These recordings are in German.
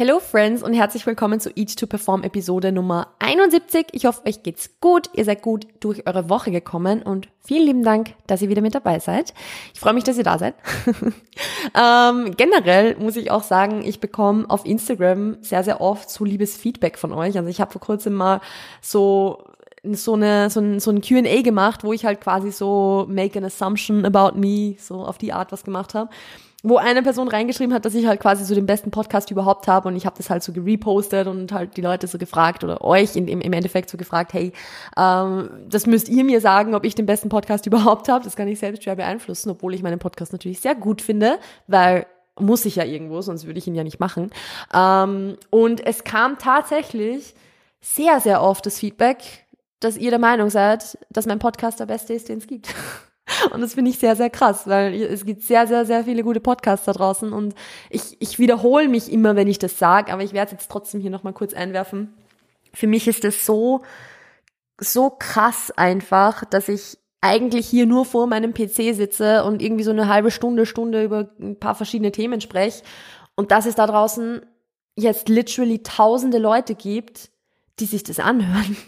Hello Friends und herzlich willkommen zu Eat to Perform Episode Nummer 71. Ich hoffe, euch geht's gut. Ihr seid gut durch eure Woche gekommen und vielen lieben Dank, dass ihr wieder mit dabei seid. Ich freue mich, dass ihr da seid. ähm, generell muss ich auch sagen, ich bekomme auf Instagram sehr, sehr oft so liebes Feedback von euch. Also ich habe vor kurzem mal so so eine so ein, so ein Q&A gemacht, wo ich halt quasi so make an assumption about me, so auf die Art was gemacht habe wo eine Person reingeschrieben hat, dass ich halt quasi so den besten Podcast überhaupt habe und ich habe das halt so gerepostet und halt die Leute so gefragt oder euch in, im, im Endeffekt so gefragt, hey, ähm, das müsst ihr mir sagen, ob ich den besten Podcast überhaupt habe. Das kann ich selbst schwer beeinflussen, obwohl ich meinen Podcast natürlich sehr gut finde, weil muss ich ja irgendwo, sonst würde ich ihn ja nicht machen. Ähm, und es kam tatsächlich sehr, sehr oft das Feedback, dass ihr der Meinung seid, dass mein Podcast der beste ist, den es gibt. Und das finde ich sehr, sehr krass, weil es gibt sehr, sehr, sehr viele gute Podcasts da draußen und ich, ich wiederhole mich immer, wenn ich das sage, aber ich werde es jetzt trotzdem hier nochmal kurz einwerfen. Für mich ist es so, so krass einfach, dass ich eigentlich hier nur vor meinem PC sitze und irgendwie so eine halbe Stunde, Stunde über ein paar verschiedene Themen spreche und dass es da draußen jetzt literally tausende Leute gibt, die sich das anhören.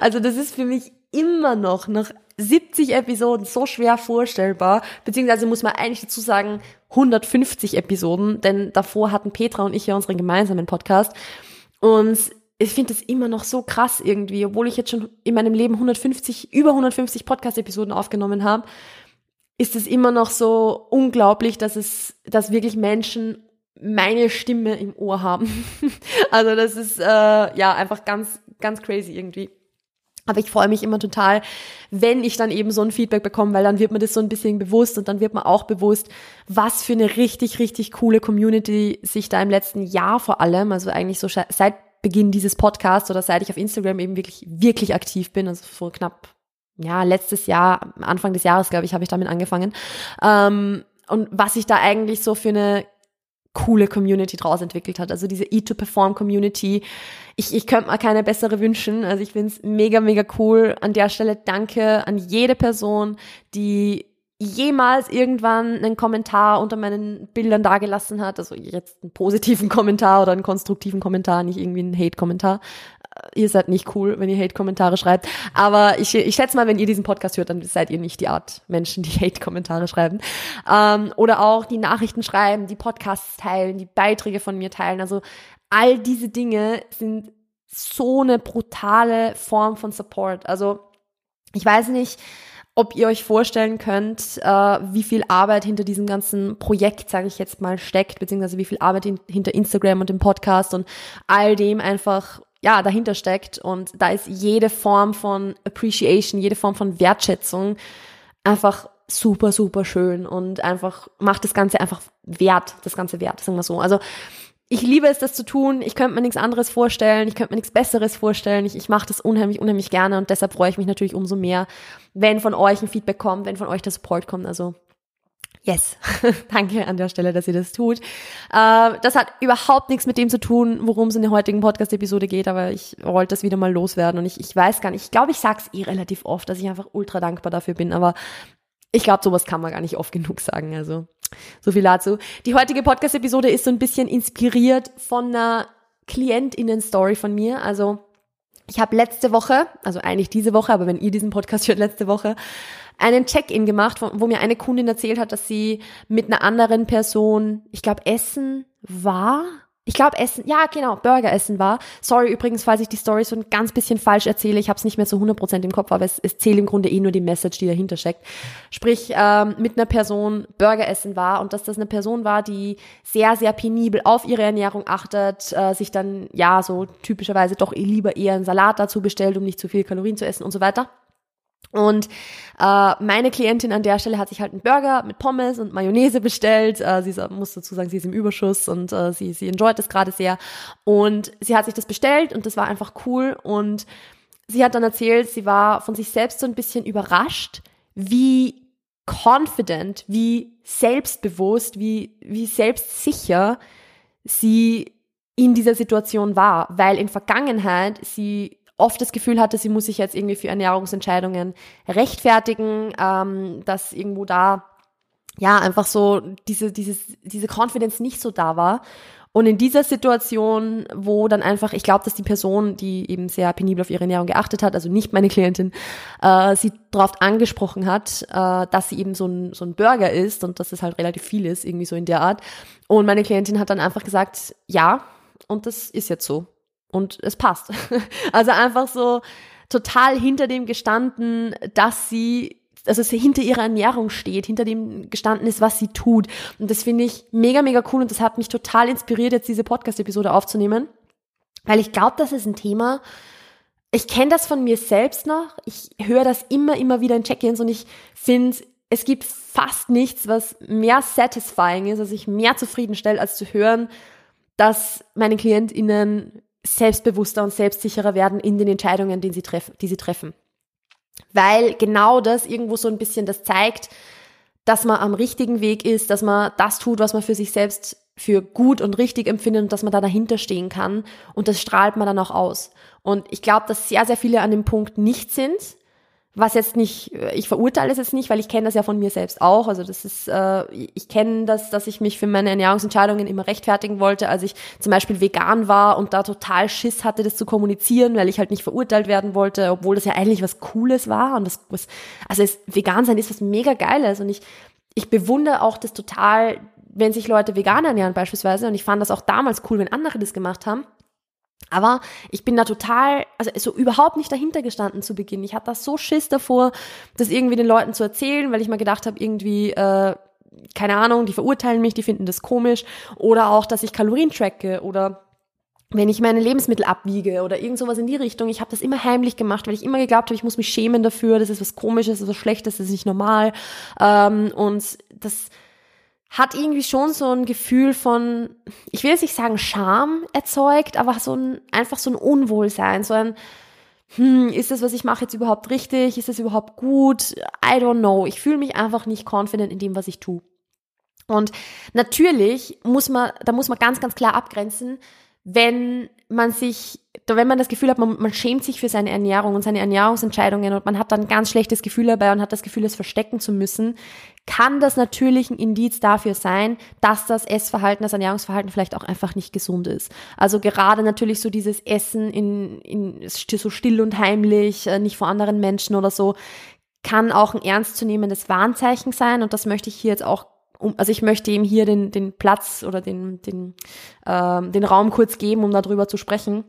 Also das ist für mich immer noch nach 70 Episoden so schwer vorstellbar, beziehungsweise muss man eigentlich dazu sagen 150 Episoden, denn davor hatten Petra und ich ja unseren gemeinsamen Podcast und ich finde es immer noch so krass irgendwie, obwohl ich jetzt schon in meinem Leben 150, über 150 Podcast-Episoden aufgenommen habe, ist es immer noch so unglaublich, dass es, dass wirklich Menschen meine Stimme im Ohr haben. also das ist äh, ja einfach ganz, ganz crazy irgendwie. Aber ich freue mich immer total, wenn ich dann eben so ein Feedback bekomme, weil dann wird mir das so ein bisschen bewusst und dann wird mir auch bewusst, was für eine richtig, richtig coole Community sich da im letzten Jahr vor allem, also eigentlich so seit Beginn dieses Podcasts oder seit ich auf Instagram eben wirklich, wirklich aktiv bin, also vor knapp, ja, letztes Jahr, Anfang des Jahres, glaube ich, habe ich damit angefangen. Ähm, und was sich da eigentlich so für eine coole Community draus entwickelt hat. Also diese E2Perform-Community. Ich, ich könnte mal keine bessere wünschen. Also ich finde es mega, mega cool. An der Stelle danke an jede Person, die jemals irgendwann einen Kommentar unter meinen Bildern dagelassen hat, also jetzt einen positiven Kommentar oder einen konstruktiven Kommentar, nicht irgendwie einen Hate-Kommentar, ihr seid nicht cool, wenn ihr Hate-Kommentare schreibt. Aber ich, ich schätze mal, wenn ihr diesen Podcast hört, dann seid ihr nicht die Art Menschen, die Hate-Kommentare schreiben. Ähm, oder auch die Nachrichten schreiben, die Podcasts teilen, die Beiträge von mir teilen. Also all diese Dinge sind so eine brutale Form von Support. Also ich weiß nicht, ob ihr euch vorstellen könnt, äh, wie viel Arbeit hinter diesem ganzen Projekt, sage ich jetzt mal, steckt, beziehungsweise wie viel Arbeit in, hinter Instagram und dem Podcast und all dem einfach ja, dahinter steckt. Und da ist jede Form von Appreciation, jede Form von Wertschätzung einfach super, super schön und einfach macht das Ganze einfach wert, das Ganze wert, sagen wir so. Also ich liebe es, das zu tun. Ich könnte mir nichts anderes vorstellen. Ich könnte mir nichts Besseres vorstellen. Ich, ich mache das unheimlich, unheimlich gerne und deshalb freue ich mich natürlich umso mehr, wenn von euch ein Feedback kommt, wenn von euch der Support kommt. Also Yes, danke an der Stelle, dass ihr das tut. Äh, das hat überhaupt nichts mit dem zu tun, worum es in der heutigen Podcast-Episode geht, aber ich wollte das wieder mal loswerden und ich, ich weiß gar nicht, ich glaube, ich sag's eh relativ oft, dass ich einfach ultra dankbar dafür bin, aber ich glaube, sowas kann man gar nicht oft genug sagen, also so viel dazu. Die heutige Podcast-Episode ist so ein bisschen inspiriert von einer Klientinnen-Story von mir, also ich habe letzte Woche, also eigentlich diese Woche, aber wenn ihr diesen Podcast hört, letzte Woche, einen Check-in gemacht, wo, wo, mir eine Kundin erzählt hat, dass sie mit einer anderen Person, ich glaube, essen war. Ich glaube, Essen, ja, genau, Burger essen war. Sorry übrigens, falls ich die Story so ein ganz bisschen falsch erzähle. Ich habe es nicht mehr zu 100% im Kopf, aber es, es zählt im Grunde eh nur die Message, die dahinter steckt. Sprich, ähm, mit einer Person Burger essen war und dass das eine Person war, die sehr, sehr penibel auf ihre Ernährung achtet, äh, sich dann, ja, so typischerweise doch lieber eher einen Salat dazu bestellt, um nicht zu viel Kalorien zu essen und so weiter. Und äh, meine Klientin an der Stelle hat sich halt einen Burger mit Pommes und Mayonnaise bestellt. Äh, sie ist, muss dazu sagen, sie ist im Überschuss und äh, sie, sie enjoyt das gerade sehr. Und sie hat sich das bestellt und das war einfach cool. Und sie hat dann erzählt, sie war von sich selbst so ein bisschen überrascht, wie confident, wie selbstbewusst, wie, wie selbstsicher sie in dieser Situation war, weil in Vergangenheit sie oft das Gefühl hatte, sie muss sich jetzt irgendwie für Ernährungsentscheidungen rechtfertigen, ähm, dass irgendwo da ja einfach so diese, dieses, diese Confidence nicht so da war. Und in dieser Situation, wo dann einfach, ich glaube, dass die Person, die eben sehr penibel auf ihre Ernährung geachtet hat, also nicht meine Klientin, äh, sie darauf angesprochen hat, äh, dass sie eben so ein, so ein Burger ist und dass es halt relativ viel ist, irgendwie so in der Art. Und meine Klientin hat dann einfach gesagt, ja, und das ist jetzt so. Und es passt. also einfach so total hinter dem gestanden, dass sie also es hinter ihrer Ernährung steht, hinter dem gestanden ist, was sie tut. Und das finde ich mega, mega cool und das hat mich total inspiriert, jetzt diese Podcast-Episode aufzunehmen, weil ich glaube, das ist ein Thema, ich kenne das von mir selbst noch, ich höre das immer, immer wieder in Check-ins und ich finde, es gibt fast nichts, was mehr satisfying ist, also ich mehr zufriedenstellt, als zu hören, dass meine KlientInnen selbstbewusster und selbstsicherer werden in den Entscheidungen, die sie treffen. Die sie treffen weil genau das irgendwo so ein bisschen das zeigt, dass man am richtigen Weg ist, dass man das tut, was man für sich selbst für gut und richtig empfindet und dass man da dahinter stehen kann und das strahlt man dann auch aus. Und ich glaube, dass sehr, sehr viele an dem Punkt nicht sind was jetzt nicht, ich verurteile es jetzt nicht, weil ich kenne das ja von mir selbst auch. Also das ist, äh, ich kenne das, dass ich mich für meine Ernährungsentscheidungen immer rechtfertigen wollte, als ich zum Beispiel vegan war und da total Schiss hatte, das zu kommunizieren, weil ich halt nicht verurteilt werden wollte, obwohl das ja eigentlich was Cooles war und das, was, also es, vegan sein ist was mega Geiles und ich, ich bewundere auch das total, wenn sich Leute vegan ernähren beispielsweise und ich fand das auch damals cool, wenn andere das gemacht haben. Aber ich bin da total, also so überhaupt nicht dahinter gestanden zu Beginn. Ich hatte da so Schiss davor, das irgendwie den Leuten zu erzählen, weil ich mir gedacht habe, irgendwie, äh, keine Ahnung, die verurteilen mich, die finden das komisch. Oder auch, dass ich Kalorien tracke oder wenn ich meine Lebensmittel abwiege oder irgend sowas in die Richtung. Ich habe das immer heimlich gemacht, weil ich immer geglaubt habe, ich muss mich schämen dafür, das ist was Komisches, das ist was Schlechtes, das ist nicht normal. Ähm, und das hat irgendwie schon so ein Gefühl von, ich will jetzt nicht sagen Scham erzeugt, aber so ein, einfach so ein Unwohlsein, so ein, hm, ist das, was ich mache, jetzt überhaupt richtig? Ist das überhaupt gut? I don't know. Ich fühle mich einfach nicht confident in dem, was ich tue. Und natürlich muss man, da muss man ganz, ganz klar abgrenzen, wenn man sich, wenn man das Gefühl hat, man, man schämt sich für seine Ernährung und seine Ernährungsentscheidungen und man hat dann ein ganz schlechtes Gefühl dabei und hat das Gefühl, es verstecken zu müssen, kann das natürlich ein Indiz dafür sein, dass das Essverhalten, das Ernährungsverhalten vielleicht auch einfach nicht gesund ist. Also gerade natürlich so dieses Essen in, in so still und heimlich, äh, nicht vor anderen Menschen oder so, kann auch ein ernstzunehmendes Warnzeichen sein und das möchte ich hier jetzt auch um, also ich möchte ihm hier den, den Platz oder den, den, ähm, den Raum kurz geben, um darüber zu sprechen.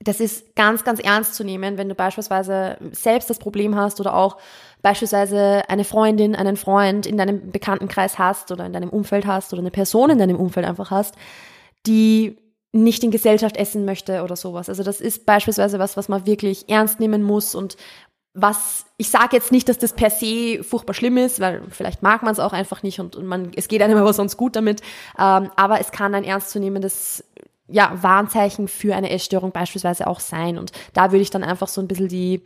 Das ist ganz, ganz ernst zu nehmen, wenn du beispielsweise selbst das Problem hast oder auch beispielsweise eine Freundin, einen Freund in deinem Bekanntenkreis hast oder in deinem Umfeld hast oder eine Person in deinem Umfeld einfach hast, die nicht in Gesellschaft essen möchte oder sowas. Also das ist beispielsweise was, was man wirklich ernst nehmen muss und was ich sage jetzt nicht, dass das per se furchtbar schlimm ist, weil vielleicht mag man es auch einfach nicht und, und man es geht einem aber sonst gut damit. Ähm, aber es kann ein ernstzunehmendes ja, Warnzeichen für eine Essstörung beispielsweise auch sein. Und da würde ich dann einfach so ein bisschen die,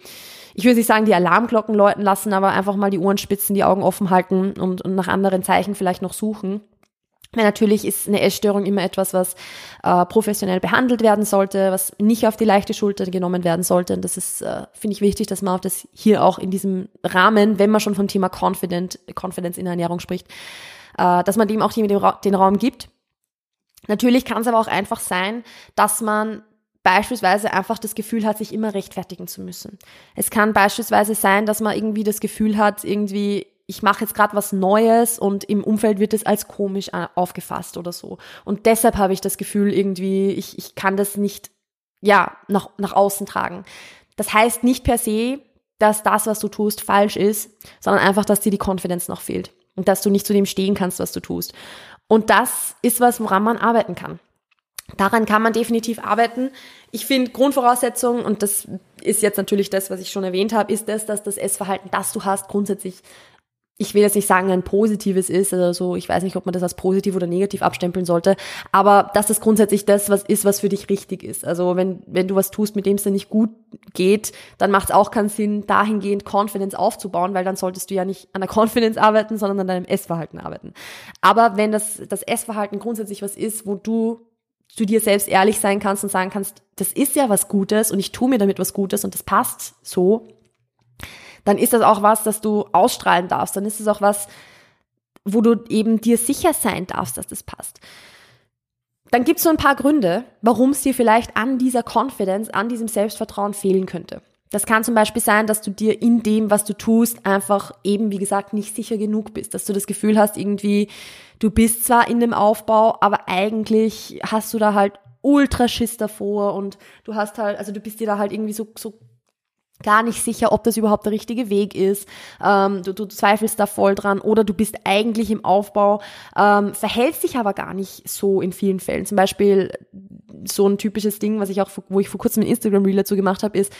ich würde nicht sagen, die Alarmglocken läuten lassen, aber einfach mal die Ohren spitzen, die Augen offen halten und, und nach anderen Zeichen vielleicht noch suchen. Weil natürlich ist eine Essstörung immer etwas, was äh, professionell behandelt werden sollte, was nicht auf die leichte Schulter genommen werden sollte. Und das ist, äh, finde ich, wichtig, dass man auf das hier auch in diesem Rahmen, wenn man schon vom Thema Confident, Confidence in der Ernährung spricht, äh, dass man dem auch den, den Raum gibt. Natürlich kann es aber auch einfach sein, dass man beispielsweise einfach das Gefühl hat, sich immer rechtfertigen zu müssen. Es kann beispielsweise sein, dass man irgendwie das Gefühl hat, irgendwie ich mache jetzt gerade was Neues und im Umfeld wird es als komisch aufgefasst oder so. Und deshalb habe ich das Gefühl, irgendwie, ich, ich kann das nicht, ja, nach, nach außen tragen. Das heißt nicht per se, dass das, was du tust, falsch ist, sondern einfach, dass dir die Confidence noch fehlt und dass du nicht zu dem stehen kannst, was du tust. Und das ist was, woran man arbeiten kann. Daran kann man definitiv arbeiten. Ich finde Grundvoraussetzung, und das ist jetzt natürlich das, was ich schon erwähnt habe, ist das, dass das Essverhalten, das du hast, grundsätzlich ich will jetzt nicht sagen, ein positives ist, also ich weiß nicht, ob man das als positiv oder negativ abstempeln sollte, aber dass das grundsätzlich das was ist, was für dich richtig ist. Also wenn, wenn du was tust, mit dem es dir nicht gut geht, dann macht es auch keinen Sinn, dahingehend Confidence aufzubauen, weil dann solltest du ja nicht an der Confidence arbeiten, sondern an deinem Essverhalten arbeiten. Aber wenn das, das Essverhalten grundsätzlich was ist, wo du zu dir selbst ehrlich sein kannst und sagen kannst, das ist ja was Gutes und ich tue mir damit was Gutes und das passt so, dann ist das auch was, das du ausstrahlen darfst. Dann ist es auch was, wo du eben dir sicher sein darfst, dass das passt. dann gibt es so ein paar Gründe, warum es dir vielleicht an dieser Confidence, an diesem Selbstvertrauen fehlen könnte. Das kann zum Beispiel sein, dass du dir in dem, was du tust, einfach eben, wie gesagt, nicht sicher genug bist. Dass du das Gefühl hast, irgendwie, du bist zwar in dem Aufbau, aber eigentlich hast du da halt ultra Schiss davor und du hast halt, also du bist dir da halt irgendwie so, so gar nicht sicher, ob das überhaupt der richtige Weg ist. Ähm, du, du zweifelst da voll dran oder du bist eigentlich im Aufbau, ähm, verhältst dich aber gar nicht so in vielen Fällen. Zum Beispiel so ein typisches Ding, was ich auch, wo ich vor kurzem ein Instagram-Reel dazu gemacht habe, ist,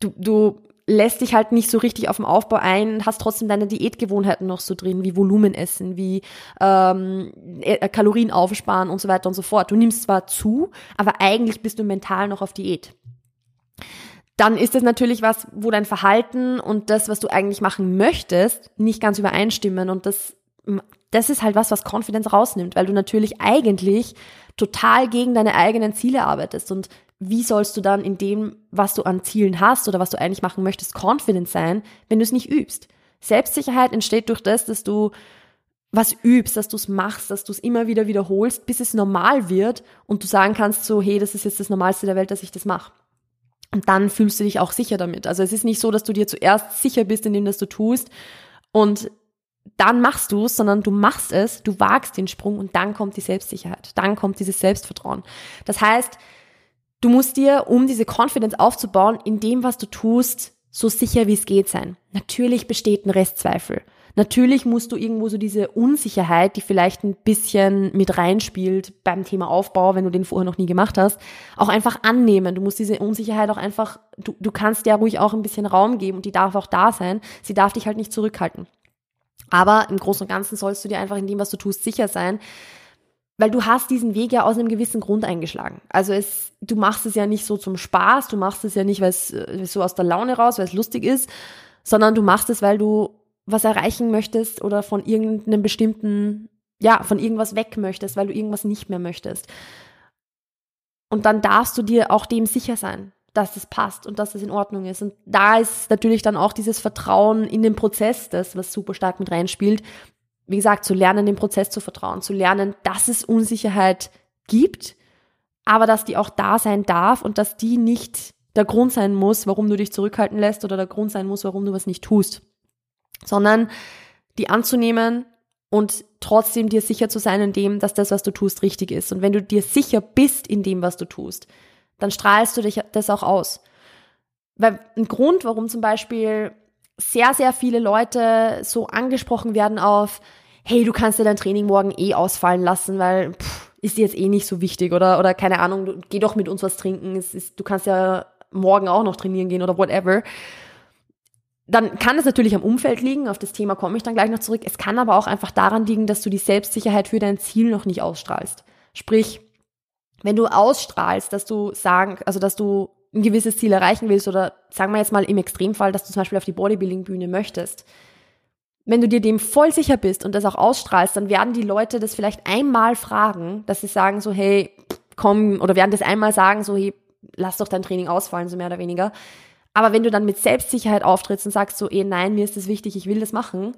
du, du lässt dich halt nicht so richtig auf den Aufbau ein, hast trotzdem deine Diätgewohnheiten noch so drin, wie Volumen essen, wie ähm, äh, Kalorien aufsparen und so weiter und so fort. Du nimmst zwar zu, aber eigentlich bist du mental noch auf Diät dann ist das natürlich was, wo dein Verhalten und das, was du eigentlich machen möchtest, nicht ganz übereinstimmen. Und das, das ist halt was, was Confidence rausnimmt, weil du natürlich eigentlich total gegen deine eigenen Ziele arbeitest. Und wie sollst du dann in dem, was du an Zielen hast oder was du eigentlich machen möchtest, confident sein, wenn du es nicht übst? Selbstsicherheit entsteht durch das, dass du was übst, dass du es machst, dass du es immer wieder wiederholst, bis es normal wird und du sagen kannst so, hey, das ist jetzt das Normalste der Welt, dass ich das mache. Und dann fühlst du dich auch sicher damit. Also es ist nicht so, dass du dir zuerst sicher bist in dem, was du tust und dann machst du es, sondern du machst es, du wagst den Sprung und dann kommt die Selbstsicherheit, dann kommt dieses Selbstvertrauen. Das heißt, du musst dir, um diese Confidence aufzubauen, in dem, was du tust, so sicher wie es geht sein. Natürlich besteht ein Restzweifel. Natürlich musst du irgendwo so diese Unsicherheit, die vielleicht ein bisschen mit reinspielt beim Thema Aufbau, wenn du den vorher noch nie gemacht hast, auch einfach annehmen. Du musst diese Unsicherheit auch einfach, du, du kannst ja ruhig auch ein bisschen Raum geben und die darf auch da sein. Sie darf dich halt nicht zurückhalten. Aber im Großen und Ganzen sollst du dir einfach in dem, was du tust, sicher sein, weil du hast diesen Weg ja aus einem gewissen Grund eingeschlagen. Also es, du machst es ja nicht so zum Spaß, du machst es ja nicht, weil es so aus der Laune raus, weil es lustig ist, sondern du machst es, weil du was erreichen möchtest oder von irgendeinem bestimmten, ja, von irgendwas weg möchtest, weil du irgendwas nicht mehr möchtest. Und dann darfst du dir auch dem sicher sein, dass es passt und dass es in Ordnung ist. Und da ist natürlich dann auch dieses Vertrauen in den Prozess, das, was super stark mit reinspielt. Wie gesagt, zu lernen, dem Prozess zu vertrauen, zu lernen, dass es Unsicherheit gibt, aber dass die auch da sein darf und dass die nicht der Grund sein muss, warum du dich zurückhalten lässt oder der Grund sein muss, warum du was nicht tust sondern die anzunehmen und trotzdem dir sicher zu sein in dem, dass das, was du tust, richtig ist. Und wenn du dir sicher bist in dem, was du tust, dann strahlst du dich das auch aus. Weil ein Grund, warum zum Beispiel sehr, sehr viele Leute so angesprochen werden auf, hey, du kannst dir dein Training morgen eh ausfallen lassen, weil pff, ist dir jetzt eh nicht so wichtig oder, oder keine Ahnung, du, geh doch mit uns was trinken, ist, du kannst ja morgen auch noch trainieren gehen oder whatever dann kann es natürlich am Umfeld liegen, auf das Thema komme ich dann gleich noch zurück. Es kann aber auch einfach daran liegen, dass du die Selbstsicherheit für dein Ziel noch nicht ausstrahlst. Sprich, wenn du ausstrahlst, dass du sagen, also dass du ein gewisses Ziel erreichen willst oder sagen wir jetzt mal im Extremfall, dass du zum Beispiel auf die Bodybuilding-Bühne möchtest, wenn du dir dem voll sicher bist und das auch ausstrahlst, dann werden die Leute das vielleicht einmal fragen, dass sie sagen so, hey, komm, oder werden das einmal sagen so, hey, lass doch dein Training ausfallen, so mehr oder weniger. Aber wenn du dann mit Selbstsicherheit auftrittst und sagst so, eh nein, mir ist das wichtig, ich will das machen,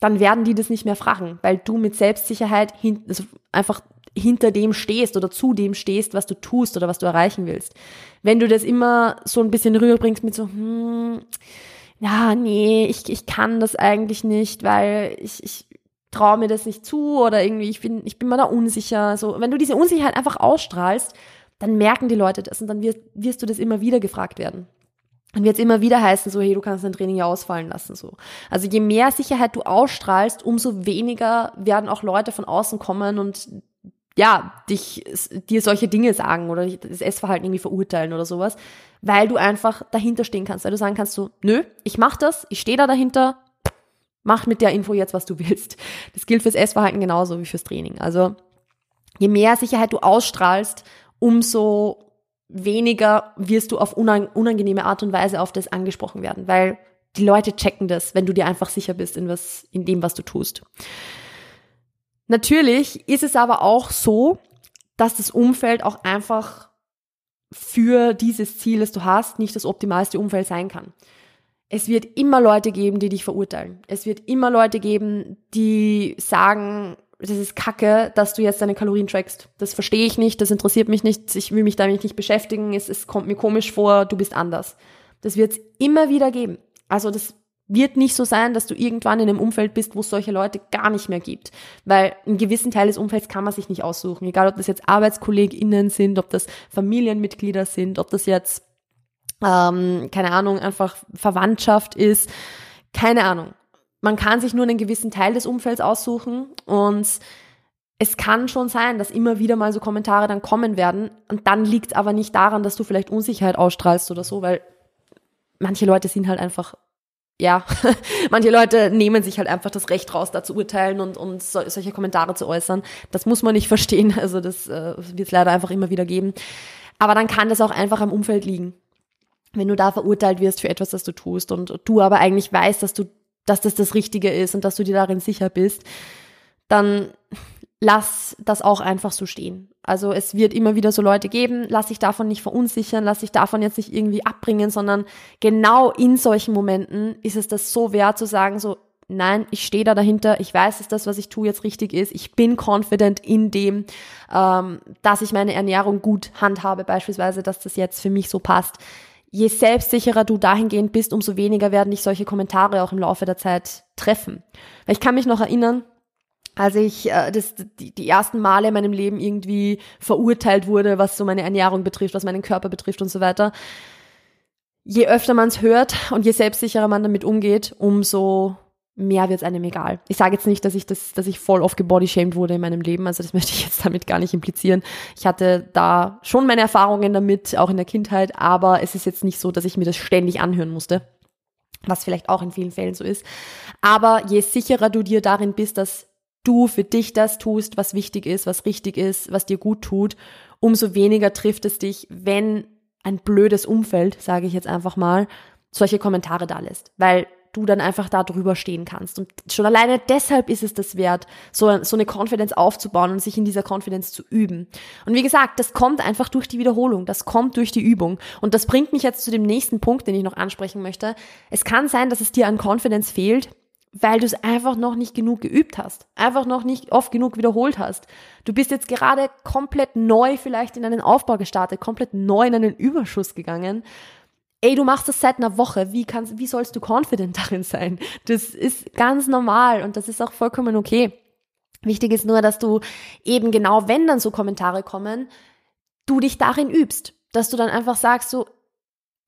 dann werden die das nicht mehr fragen, weil du mit Selbstsicherheit hin, also einfach hinter dem stehst oder zu dem stehst, was du tust oder was du erreichen willst. Wenn du das immer so ein bisschen rüberbringst mit so, hm, ja, nee, ich, ich kann das eigentlich nicht, weil ich, ich traue mir das nicht zu oder irgendwie, ich bin, ich bin mir da unsicher. So, wenn du diese Unsicherheit einfach ausstrahlst, dann merken die Leute das und dann wirst, wirst du das immer wieder gefragt werden. Dann wird es immer wieder heißen, so, hey, du kannst dein Training ja ausfallen lassen, so. Also je mehr Sicherheit du ausstrahlst, umso weniger werden auch Leute von außen kommen und ja, dich, dir solche Dinge sagen oder das Essverhalten irgendwie verurteilen oder sowas, weil du einfach dahinter stehen kannst, weil du sagen kannst so, nö, ich mach das, ich stehe da dahinter, mach mit der Info jetzt, was du willst. Das gilt fürs Essverhalten genauso wie fürs Training. Also je mehr Sicherheit du ausstrahlst, umso weniger wirst du auf unangenehme Art und Weise auf das angesprochen werden, weil die Leute checken das, wenn du dir einfach sicher bist in was, in dem, was du tust. Natürlich ist es aber auch so, dass das Umfeld auch einfach für dieses Ziel, das du hast, nicht das optimalste Umfeld sein kann. Es wird immer Leute geben, die dich verurteilen. Es wird immer Leute geben, die sagen, das ist kacke, dass du jetzt deine Kalorien trackst. Das verstehe ich nicht, das interessiert mich nicht, ich will mich damit nicht beschäftigen, es, es kommt mir komisch vor, du bist anders. Das wird es immer wieder geben. Also das wird nicht so sein, dass du irgendwann in einem Umfeld bist, wo es solche Leute gar nicht mehr gibt. Weil einen gewissen Teil des Umfelds kann man sich nicht aussuchen. Egal, ob das jetzt ArbeitskollegInnen sind, ob das Familienmitglieder sind, ob das jetzt, ähm, keine Ahnung, einfach Verwandtschaft ist. Keine Ahnung. Man kann sich nur einen gewissen Teil des Umfelds aussuchen und es kann schon sein, dass immer wieder mal so Kommentare dann kommen werden und dann liegt aber nicht daran, dass du vielleicht Unsicherheit ausstrahlst oder so, weil manche Leute sind halt einfach ja, manche Leute nehmen sich halt einfach das Recht raus, da zu urteilen und, und so, solche Kommentare zu äußern. Das muss man nicht verstehen. Also das äh, wird es leider einfach immer wieder geben. Aber dann kann das auch einfach am Umfeld liegen. Wenn du da verurteilt wirst für etwas, das du tust und du aber eigentlich weißt, dass du, dass das das Richtige ist und dass du dir darin sicher bist, dann lass das auch einfach so stehen. Also es wird immer wieder so Leute geben, lass dich davon nicht verunsichern, lass dich davon jetzt nicht irgendwie abbringen, sondern genau in solchen Momenten ist es das so wert zu sagen, so, nein, ich stehe da dahinter, ich weiß, dass das, was ich tue, jetzt richtig ist, ich bin confident in dem, ähm, dass ich meine Ernährung gut handhabe, beispielsweise, dass das jetzt für mich so passt. Je selbstsicherer du dahingehend bist, umso weniger werden dich solche Kommentare auch im Laufe der Zeit treffen. Weil ich kann mich noch erinnern, als ich äh, das, die, die ersten Male in meinem Leben irgendwie verurteilt wurde, was so meine Ernährung betrifft, was meinen Körper betrifft und so weiter. Je öfter man es hört und je selbstsicherer man damit umgeht, umso mehr wird es einem egal. Ich sage jetzt nicht, dass ich das, dass ich voll oft gebodyshamed wurde in meinem Leben, also das möchte ich jetzt damit gar nicht implizieren. Ich hatte da schon meine Erfahrungen damit, auch in der Kindheit, aber es ist jetzt nicht so, dass ich mir das ständig anhören musste, was vielleicht auch in vielen Fällen so ist. Aber je sicherer du dir darin bist, dass du für dich das tust, was wichtig ist, was richtig ist, was dir gut tut, umso weniger trifft es dich, wenn ein blödes Umfeld, sage ich jetzt einfach mal, solche Kommentare da lässt. Weil du dann einfach da drüber stehen kannst. Und schon alleine deshalb ist es das wert, so, so eine Confidence aufzubauen und sich in dieser Confidence zu üben. Und wie gesagt, das kommt einfach durch die Wiederholung, das kommt durch die Übung. Und das bringt mich jetzt zu dem nächsten Punkt, den ich noch ansprechen möchte. Es kann sein, dass es dir an Confidence fehlt, weil du es einfach noch nicht genug geübt hast, einfach noch nicht oft genug wiederholt hast. Du bist jetzt gerade komplett neu vielleicht in einen Aufbau gestartet, komplett neu in einen Überschuss gegangen. Ey, du machst das seit einer Woche. Wie kannst, wie sollst du confident darin sein? Das ist ganz normal und das ist auch vollkommen okay. Wichtig ist nur, dass du eben genau, wenn dann so Kommentare kommen, du dich darin übst, dass du dann einfach sagst so,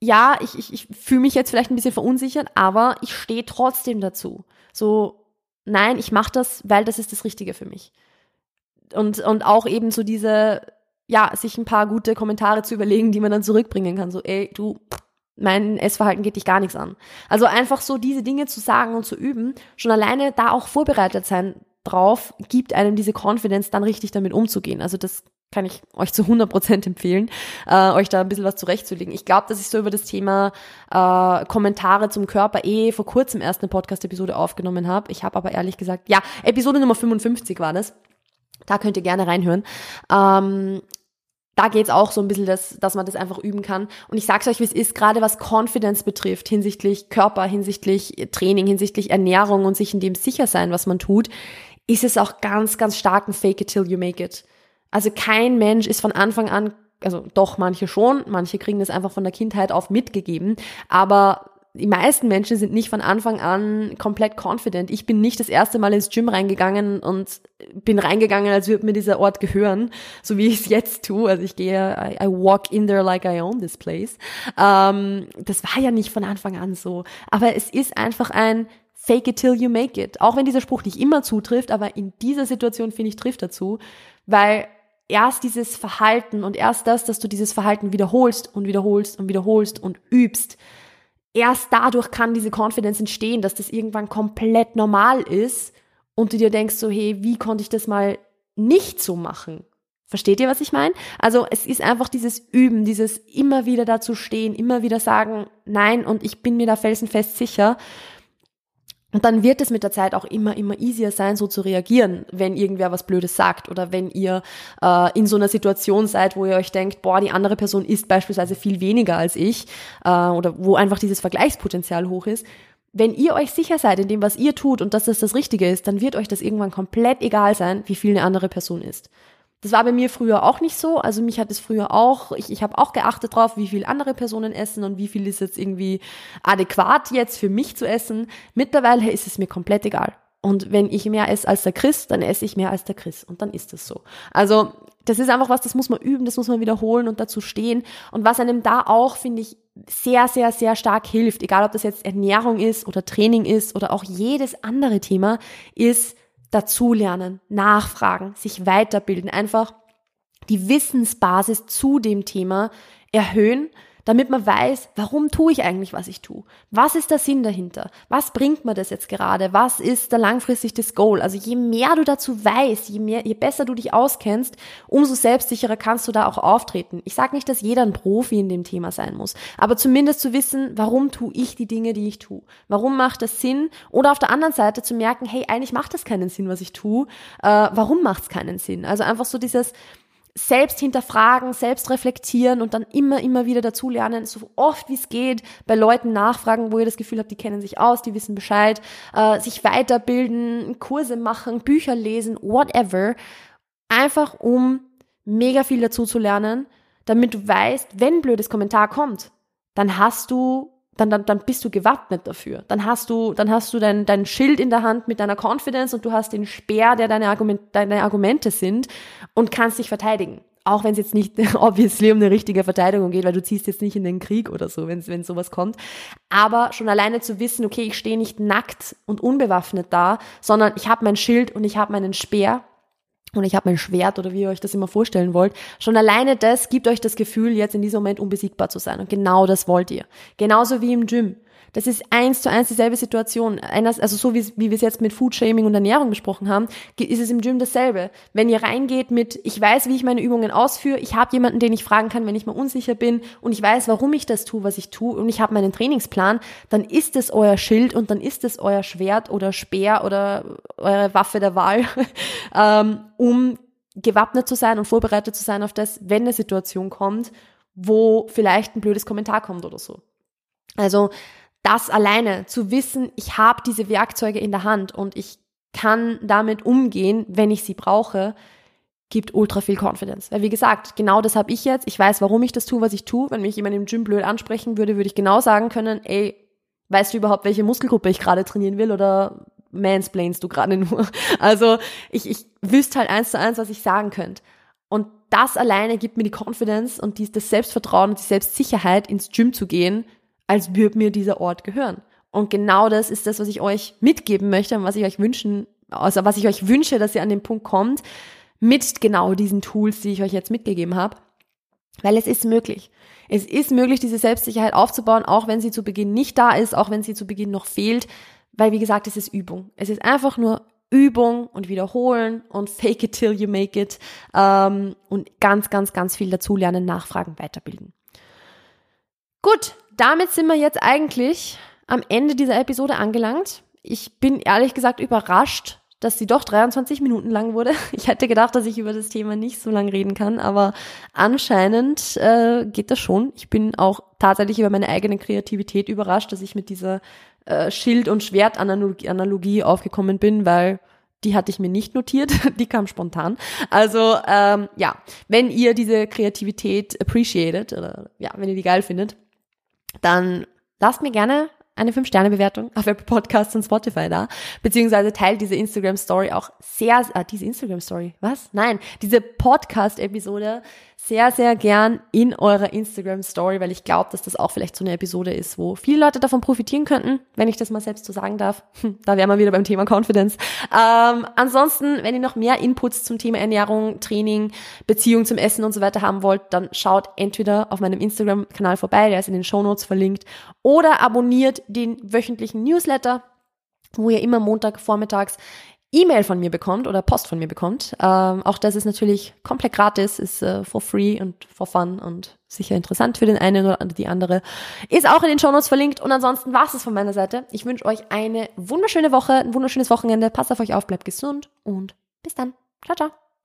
ja, ich, ich, ich fühle mich jetzt vielleicht ein bisschen verunsichert, aber ich stehe trotzdem dazu. So, nein, ich mache das, weil das ist das Richtige für mich. Und, und auch eben so diese, ja, sich ein paar gute Kommentare zu überlegen, die man dann zurückbringen kann. So, ey, du, mein Essverhalten geht dich gar nichts an. Also einfach so diese Dinge zu sagen und zu üben, schon alleine da auch vorbereitet sein drauf, gibt einem diese Confidence, dann richtig damit umzugehen. Also das kann ich euch zu 100% empfehlen, äh, euch da ein bisschen was zurechtzulegen. Ich glaube, dass ich so über das Thema äh, Kommentare zum Körper eh vor kurzem erst eine Podcast-Episode aufgenommen habe. Ich habe aber ehrlich gesagt, ja, Episode Nummer 55 war das. Da könnt ihr gerne reinhören. Ähm, da geht's auch so ein bisschen, dass, dass man das einfach üben kann. Und ich sag's euch, wie es ist, gerade was Confidence betrifft, hinsichtlich Körper, hinsichtlich Training, hinsichtlich Ernährung und sich in dem sicher sein, was man tut, ist es auch ganz, ganz stark ein Fake it till you make it. Also kein Mensch ist von Anfang an, also doch manche schon, manche kriegen das einfach von der Kindheit auf mitgegeben, aber die meisten Menschen sind nicht von Anfang an komplett confident. Ich bin nicht das erste Mal ins Gym reingegangen und bin reingegangen, als würde mir dieser Ort gehören, so wie ich es jetzt tue. Also ich gehe, I, I, walk in there like I own this place. Ähm, das war ja nicht von Anfang an so. Aber es ist einfach ein Fake it till you make it. Auch wenn dieser Spruch nicht immer zutrifft, aber in dieser Situation finde ich trifft dazu, weil erst dieses Verhalten und erst das, dass du dieses Verhalten wiederholst und wiederholst und wiederholst und übst, erst dadurch kann diese Confidence entstehen, dass das irgendwann komplett normal ist und du dir denkst so, hey, wie konnte ich das mal nicht so machen? Versteht ihr, was ich meine? Also es ist einfach dieses Üben, dieses immer wieder dazu stehen, immer wieder sagen, nein, und ich bin mir da felsenfest sicher. Und dann wird es mit der Zeit auch immer, immer easier sein, so zu reagieren, wenn irgendwer was Blödes sagt oder wenn ihr äh, in so einer Situation seid, wo ihr euch denkt, boah, die andere Person ist beispielsweise viel weniger als ich äh, oder wo einfach dieses Vergleichspotenzial hoch ist. wenn ihr euch sicher seid in dem, was ihr tut und dass das das Richtige ist, dann wird euch das irgendwann komplett egal sein, wie viel eine andere Person ist. Das war bei mir früher auch nicht so. Also mich hat es früher auch, ich, ich habe auch geachtet drauf, wie viel andere Personen essen und wie viel ist jetzt irgendwie adäquat jetzt für mich zu essen. Mittlerweile ist es mir komplett egal. Und wenn ich mehr esse als der Chris, dann esse ich mehr als der Chris. Und dann ist es so. Also, das ist einfach was, das muss man üben, das muss man wiederholen und dazu stehen. Und was einem da auch, finde ich, sehr, sehr, sehr stark hilft, egal ob das jetzt Ernährung ist oder Training ist oder auch jedes andere Thema, ist dazulernen, nachfragen, sich weiterbilden, einfach die Wissensbasis zu dem Thema erhöhen damit man weiß, warum tue ich eigentlich, was ich tue? Was ist der Sinn dahinter? Was bringt mir das jetzt gerade? Was ist der langfristig das Goal? Also je mehr du dazu weißt, je mehr, je besser du dich auskennst, umso selbstsicherer kannst du da auch auftreten. Ich sage nicht, dass jeder ein Profi in dem Thema sein muss, aber zumindest zu wissen, warum tue ich die Dinge, die ich tue? Warum macht das Sinn? Oder auf der anderen Seite zu merken, hey, eigentlich macht das keinen Sinn, was ich tue. Äh, warum macht es keinen Sinn? Also einfach so dieses selbst hinterfragen, selbst reflektieren und dann immer, immer wieder dazulernen, so oft wie es geht, bei Leuten nachfragen, wo ihr das Gefühl habt, die kennen sich aus, die wissen Bescheid, äh, sich weiterbilden, Kurse machen, Bücher lesen, whatever, einfach um mega viel dazu zu lernen, damit du weißt, wenn blödes Kommentar kommt, dann hast du dann, dann, dann bist du gewappnet dafür. Dann hast du, dann hast du dein, dein Schild in der Hand mit deiner Confidence und du hast den Speer, der deine, Argument, deine Argumente sind und kannst dich verteidigen. Auch wenn es jetzt nicht obviously um eine richtige Verteidigung geht, weil du ziehst jetzt nicht in den Krieg oder so, wenn, wenn sowas kommt. Aber schon alleine zu wissen, okay, ich stehe nicht nackt und unbewaffnet da, sondern ich habe mein Schild und ich habe meinen Speer und ich habe mein Schwert oder wie ihr euch das immer vorstellen wollt. Schon alleine das gibt euch das Gefühl, jetzt in diesem Moment unbesiegbar zu sein. Und genau das wollt ihr. Genauso wie im Gym. Das ist eins zu eins dieselbe Situation. Also so wie, wie wir es jetzt mit Foodshaming und Ernährung besprochen haben, ist es im Gym dasselbe. Wenn ihr reingeht mit, ich weiß, wie ich meine Übungen ausführe, ich habe jemanden, den ich fragen kann, wenn ich mal unsicher bin und ich weiß, warum ich das tue, was ich tue und ich habe meinen Trainingsplan, dann ist es euer Schild und dann ist es euer Schwert oder Speer oder eure Waffe der Wahl, ähm, um gewappnet zu sein und vorbereitet zu sein auf das, wenn eine Situation kommt, wo vielleicht ein blödes Kommentar kommt oder so. Also das alleine zu wissen, ich habe diese Werkzeuge in der Hand und ich kann damit umgehen, wenn ich sie brauche, gibt ultra viel Confidence. Weil wie gesagt, genau das habe ich jetzt. Ich weiß, warum ich das tue, was ich tue. Wenn mich jemand im Gym blöd ansprechen würde, würde ich genau sagen können, ey, weißt du überhaupt, welche Muskelgruppe ich gerade trainieren will oder mansplainst du gerade nur? Also ich, ich wüsste halt eins zu eins, was ich sagen könnte. Und das alleine gibt mir die Confidence und die, das Selbstvertrauen und die Selbstsicherheit, ins Gym zu gehen, als würde mir dieser Ort gehören. Und genau das ist das, was ich euch mitgeben möchte und was ich euch wünschen, also was ich euch wünsche, dass ihr an den Punkt kommt, mit genau diesen Tools, die ich euch jetzt mitgegeben habe. Weil es ist möglich. Es ist möglich, diese Selbstsicherheit aufzubauen, auch wenn sie zu Beginn nicht da ist, auch wenn sie zu Beginn noch fehlt. Weil, wie gesagt, es ist Übung. Es ist einfach nur Übung und wiederholen und fake it till you make it ähm, und ganz, ganz, ganz viel dazulernen, nachfragen, weiterbilden. Gut, damit sind wir jetzt eigentlich am Ende dieser Episode angelangt. Ich bin ehrlich gesagt überrascht, dass sie doch 23 Minuten lang wurde. Ich hätte gedacht, dass ich über das Thema nicht so lang reden kann, aber anscheinend äh, geht das schon. Ich bin auch tatsächlich über meine eigene Kreativität überrascht, dass ich mit dieser äh, Schild- und Schwert-Analogie aufgekommen bin, weil die hatte ich mir nicht notiert, die kam spontan. Also ähm, ja, wenn ihr diese Kreativität appreciated oder ja, wenn ihr die geil findet, dann lasst mir gerne eine 5-Sterne-Bewertung auf Apple Podcasts und Spotify da, beziehungsweise teilt diese Instagram-Story auch sehr, äh, diese Instagram-Story, was? Nein, diese Podcast-Episode sehr, sehr gern in eurer Instagram Story, weil ich glaube, dass das auch vielleicht so eine Episode ist, wo viele Leute davon profitieren könnten, wenn ich das mal selbst so sagen darf. Hm, da wären wir wieder beim Thema Confidence. Ähm, ansonsten, wenn ihr noch mehr Inputs zum Thema Ernährung, Training, Beziehung zum Essen und so weiter haben wollt, dann schaut entweder auf meinem Instagram-Kanal vorbei, der ist in den Show Notes verlinkt, oder abonniert den wöchentlichen Newsletter wo ihr immer Montag vormittags E-Mail von mir bekommt oder Post von mir bekommt. Ähm, auch das ist natürlich komplett gratis, ist äh, for free und for fun und sicher interessant für den einen oder die andere. Ist auch in den Show Notes verlinkt. Und ansonsten war es von meiner Seite. Ich wünsche euch eine wunderschöne Woche, ein wunderschönes Wochenende. Passt auf euch auf, bleibt gesund und bis dann. Ciao, ciao.